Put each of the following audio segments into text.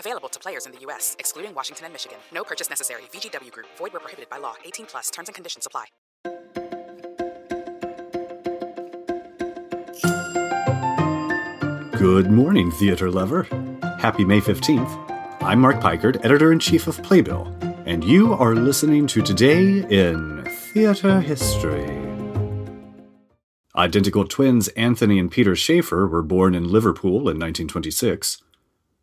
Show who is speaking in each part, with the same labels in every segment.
Speaker 1: Available to players in the U.S., excluding Washington and Michigan. No purchase necessary. VGW Group. Void where prohibited by law. 18 plus. Terms and conditions apply.
Speaker 2: Good morning, theater lover. Happy May 15th. I'm Mark Peikert, editor-in-chief of Playbill, and you are listening to Today in Theater History. Identical twins Anthony and Peter Shaffer were born in Liverpool in 1926.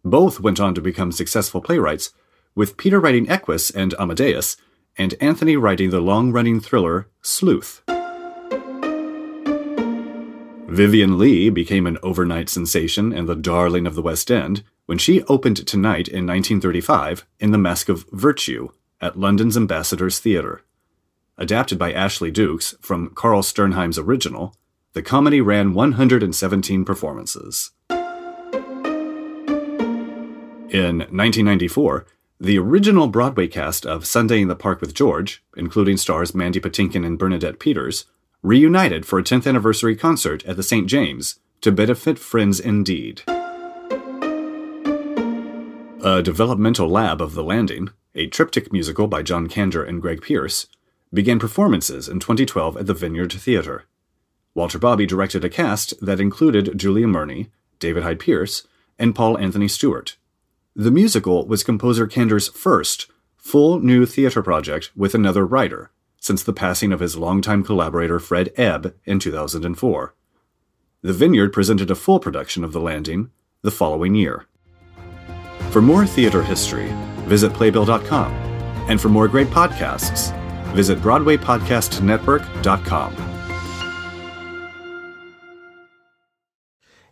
Speaker 2: Both went on to become successful playwrights, with Peter writing Equus and Amadeus, and Anthony writing the long running thriller Sleuth. Vivien Leigh became an overnight sensation and the darling of the West End when she opened tonight in 1935 in The Mask of Virtue at London's Ambassadors Theatre. Adapted by Ashley Dukes from Carl Sternheim's original, the comedy ran 117 performances. In 1994, the original Broadway cast of Sunday in the Park with George, including stars Mandy Patinkin and Bernadette Peters, reunited for a 10th anniversary concert at the St. James to benefit Friends Indeed. A developmental lab of The Landing, a triptych musical by John Kander and Greg Pierce, began performances in 2012 at the Vineyard Theatre. Walter Bobbie directed a cast that included Julia Murney, David Hyde Pierce, and Paul Anthony Stewart. The musical was composer Kander's first full new theater project with another writer since the passing of his longtime collaborator Fred Ebb in 2004. The Vineyard presented a full production of The Landing the following year. For more theater history, visit playbill.com. And for more great podcasts, visit BroadwayPodcastNetwork.com.